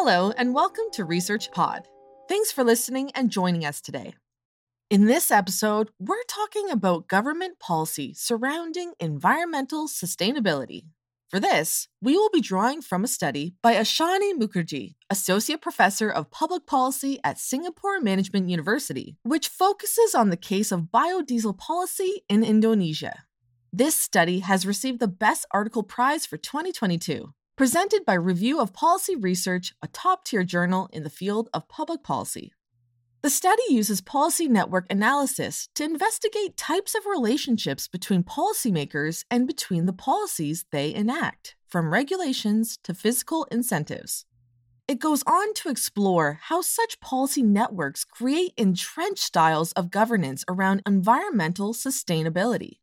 Hello, and welcome to Research Pod. Thanks for listening and joining us today. In this episode, we're talking about government policy surrounding environmental sustainability. For this, we will be drawing from a study by Ishani Mukherjee, Associate Professor of Public Policy at Singapore Management University, which focuses on the case of biodiesel policy in Indonesia. This study has received the Best Article Prize for 2022 presented by Review of Policy Research, a top tier journal in the field of public policy. The study uses policy network analysis to investigate types of relationships between policymakers and between the policies they enact, from regulations to fiscal incentives. It goes on to explore how such policy networks create entrenched styles of governance around environmental sustainability.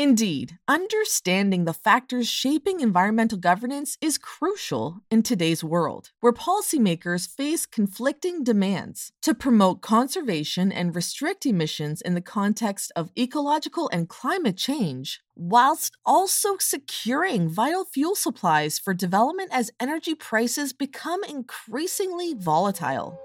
Indeed, understanding the factors shaping environmental governance is crucial in today's world, where policymakers face conflicting demands to promote conservation and restrict emissions in the context of ecological and climate change, whilst also securing vital fuel supplies for development as energy prices become increasingly volatile.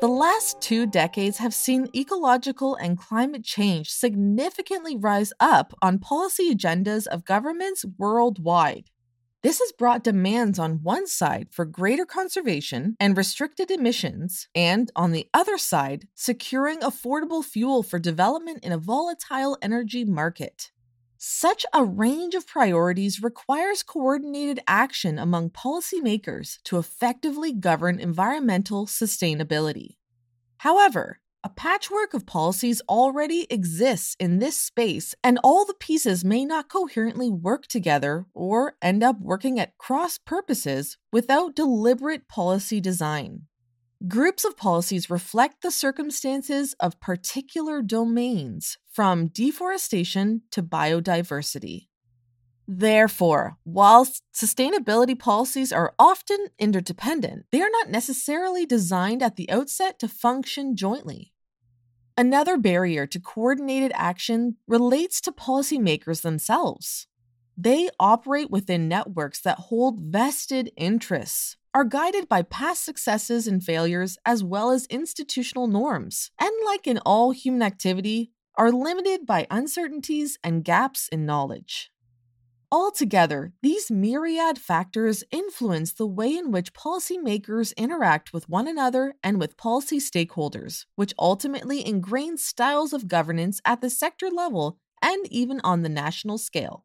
The last two decades have seen ecological and climate change significantly rise up on policy agendas of governments worldwide. This has brought demands on one side for greater conservation and restricted emissions, and on the other side, securing affordable fuel for development in a volatile energy market. Such a range of priorities requires coordinated action among policymakers to effectively govern environmental sustainability. However, a patchwork of policies already exists in this space, and all the pieces may not coherently work together or end up working at cross purposes without deliberate policy design. Groups of policies reflect the circumstances of particular domains, from deforestation to biodiversity. Therefore, while sustainability policies are often interdependent, they are not necessarily designed at the outset to function jointly. Another barrier to coordinated action relates to policymakers themselves. They operate within networks that hold vested interests, are guided by past successes and failures as well as institutional norms, and like in all human activity, are limited by uncertainties and gaps in knowledge. Altogether, these myriad factors influence the way in which policymakers interact with one another and with policy stakeholders, which ultimately ingrains styles of governance at the sector level and even on the national scale.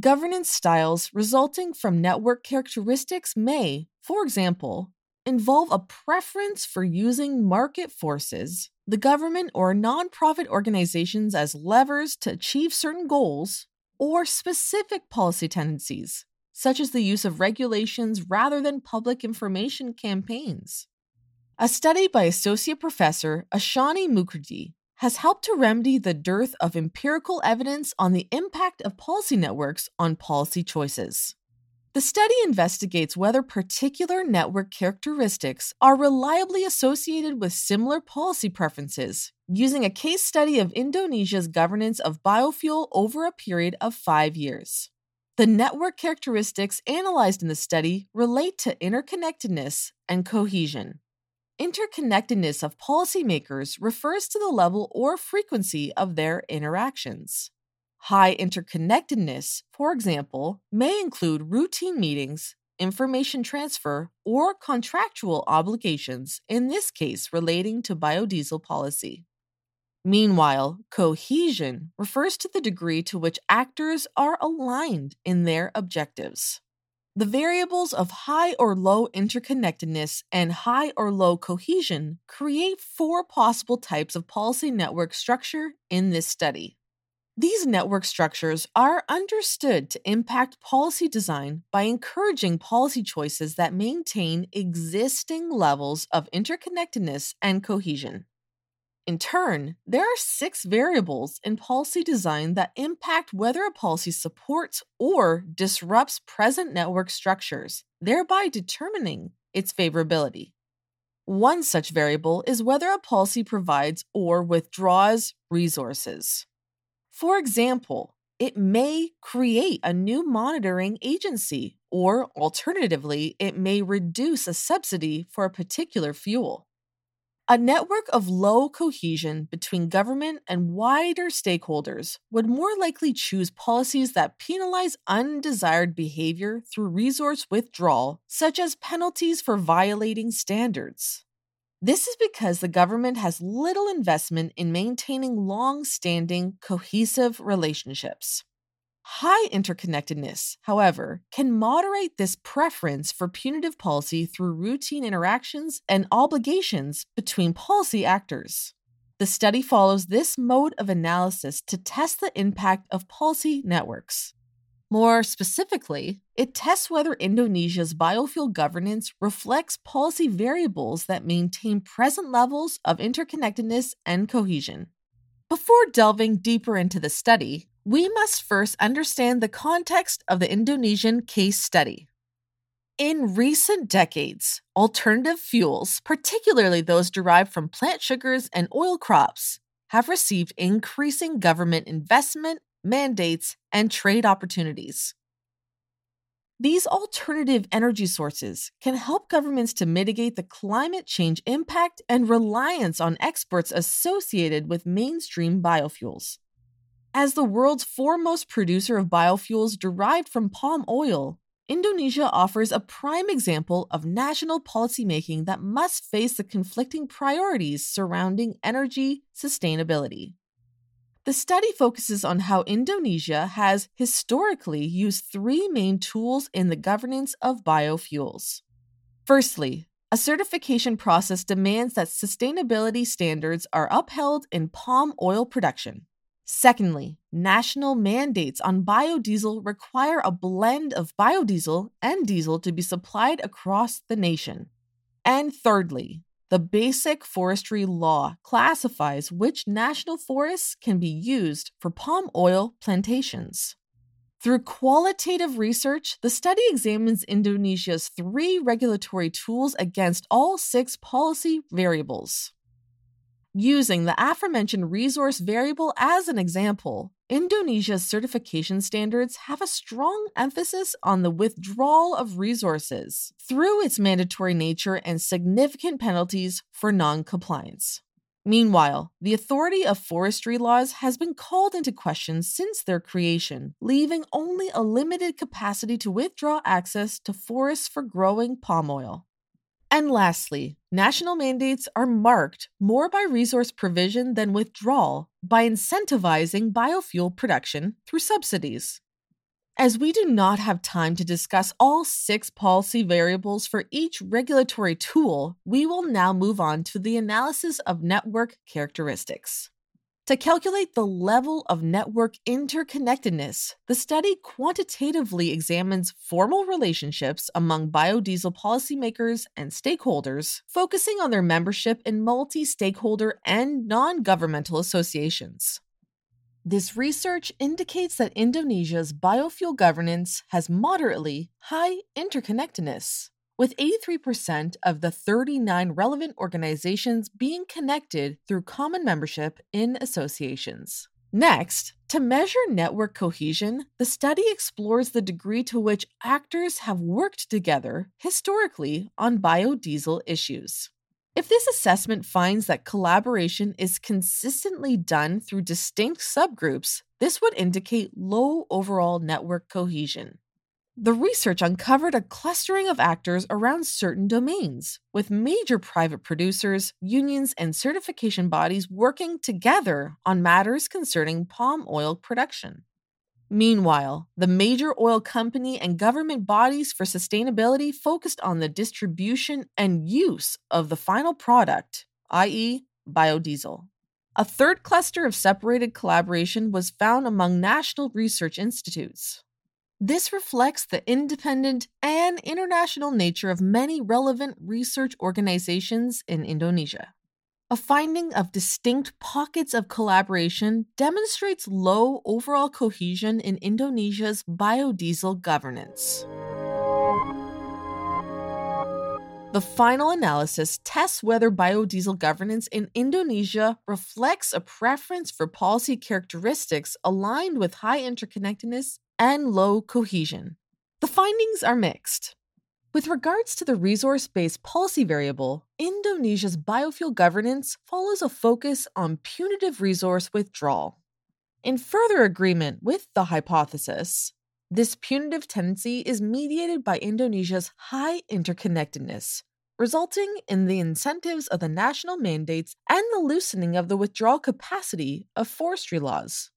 Governance styles resulting from network characteristics may, for example, involve a preference for using market forces, the government or nonprofit organizations as levers to achieve certain goals, or specific policy tendencies, such as the use of regulations rather than public information campaigns. A study by Associate Professor Ishani Mukherjee has helped to remedy the dearth of empirical evidence on the impact of policy networks on policy choices. The study investigates whether particular network characteristics are reliably associated with similar policy preferences, using a case study of Indonesia's governance of biofuel over a period of five years. The network characteristics analyzed in the study relate to interconnectedness and cohesion. Interconnectedness of policymakers refers to the level or frequency of their interactions. High interconnectedness, for example, may include routine meetings, information transfer, or contractual obligations, in this case relating to biodiesel policy. Meanwhile, cohesion refers to the degree to which actors are aligned in their objectives. The variables of high or low interconnectedness and high or low cohesion create four possible types of policy network structure in this study. These network structures are understood to impact policy design by encouraging policy choices that maintain existing levels of interconnectedness and cohesion. In turn, there are six variables in policy design that impact whether a policy supports or disrupts present network structures, thereby determining its favorability. One such variable is whether a policy provides or withdraws resources. For example, it may create a new monitoring agency, or alternatively, it may reduce a subsidy for a particular fuel. A network of low cohesion between government and wider stakeholders would more likely choose policies that penalize undesired behavior through resource withdrawal, such as penalties for violating standards. This is because the government has little investment in maintaining long standing, cohesive relationships. High interconnectedness, however, can moderate this preference for punitive policy through routine interactions and obligations between policy actors. The study follows this mode of analysis to test the impact of policy networks. More specifically, it tests whether Indonesia's biofuel governance reflects policy variables that maintain present levels of interconnectedness and cohesion. Before delving deeper into the study, we must first understand the context of the Indonesian case study. In recent decades, alternative fuels, particularly those derived from plant sugars and oil crops, have received increasing government investment, mandates, and trade opportunities. These alternative energy sources can help governments to mitigate the climate change impact and reliance on exports associated with mainstream biofuels. As the world's foremost producer of biofuels derived from palm oil, Indonesia offers a prime example of national policymaking that must face the conflicting priorities surrounding energy sustainability. The study focuses on how Indonesia has historically used three main tools in the governance of biofuels. Firstly, a certification process demands that sustainability standards are upheld in palm oil production. Secondly, national mandates on biodiesel require a blend of biodiesel and diesel to be supplied across the nation. And thirdly, the Basic Forestry Law classifies which national forests can be used for palm oil plantations. Through qualitative research, the study examines Indonesia's three regulatory tools against all six policy variables. Using the aforementioned resource variable as an example, Indonesia's certification standards have a strong emphasis on the withdrawal of resources through its mandatory nature and significant penalties for non-compliance. Meanwhile, the authority of forestry laws has been called into question since their creation, leaving only a limited capacity to withdraw access to forests for growing palm oil. And lastly, national mandates are marked more by resource provision than withdrawal by incentivizing biofuel production through subsidies. As we do not have time to discuss all six policy variables for each regulatory tool, we will now move on to the analysis of network characteristics. To calculate the level of network interconnectedness, the study quantitatively examines formal relationships among biodiesel policymakers and stakeholders, focusing on their membership in multi stakeholder and non governmental associations. This research indicates that Indonesia's biofuel governance has moderately high interconnectedness with 83% of the 39 relevant organizations being connected through common membership in associations. Next, to measure network cohesion, the study explores the degree to which actors have worked together historically on biodiesel issues. If this assessment finds that collaboration is consistently done through distinct subgroups, this would indicate low overall network cohesion. The research uncovered a clustering of actors around certain domains, with major private producers, unions, and certification bodies working together on matters concerning palm oil production. Meanwhile, the major oil company and government bodies for sustainability focused on the distribution and use of the final product, i.e., biodiesel. A third cluster of separated collaboration was found among national research institutes. This reflects the independent and international nature of many relevant research organizations in Indonesia. A finding of distinct pockets of collaboration demonstrates low overall cohesion in Indonesia's biodiesel governance. The final analysis tests whether biodiesel governance in Indonesia reflects a preference for policy characteristics aligned with high interconnectedness and low cohesion. The findings are mixed. With regards to the resource based policy variable, Indonesia's biofuel governance follows a focus on punitive resource withdrawal. In further agreement with the hypothesis, this punitive tendency is mediated by Indonesia's high interconnectedness, resulting in the incentives of the national mandates and the loosening of the withdrawal capacity of forestry laws.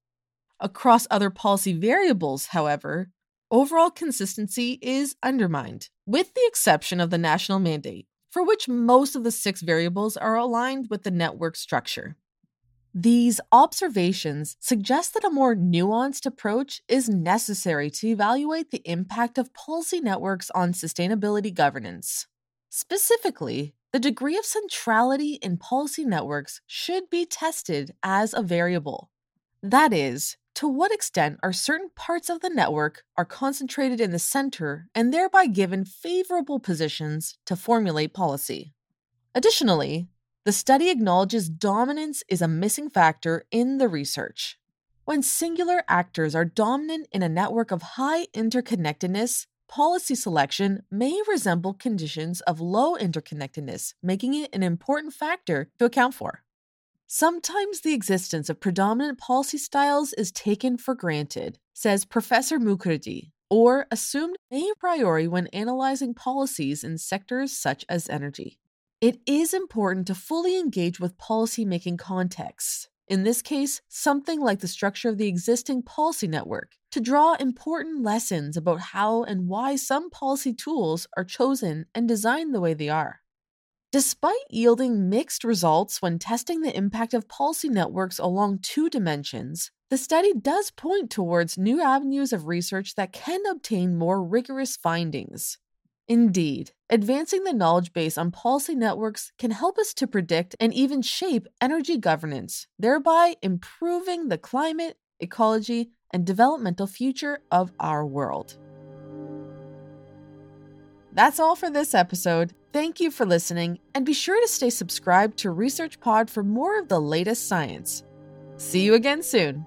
Across other policy variables, however, overall consistency is undermined, with the exception of the national mandate, for which most of the six variables are aligned with the network structure. These observations suggest that a more nuanced approach is necessary to evaluate the impact of policy networks on sustainability governance. Specifically, the degree of centrality in policy networks should be tested as a variable. That is, to what extent are certain parts of the network are concentrated in the center and thereby given favorable positions to formulate policy. Additionally, the study acknowledges dominance is a missing factor in the research. When singular actors are dominant in a network of high interconnectedness, policy selection may resemble conditions of low interconnectedness, making it an important factor to account for. Sometimes the existence of predominant policy styles is taken for granted, says Professor Mukherjee, or assumed a priori when analyzing policies in sectors such as energy. It is important to fully engage with policymaking contexts, in this case, something like the structure of the existing policy network, to draw important lessons about how and why some policy tools are chosen and designed the way they are. Despite yielding mixed results when testing the impact of policy networks along two dimensions, the study does point towards new avenues of research that can obtain more rigorous findings. Indeed, advancing the knowledge base on policy networks can help us to predict and even shape energy governance, thereby improving the climate, ecology, and developmental future of our world. That's all for this episode. Thank you for listening, and be sure to stay subscribed to Research Pod for more of the latest science. See you again soon.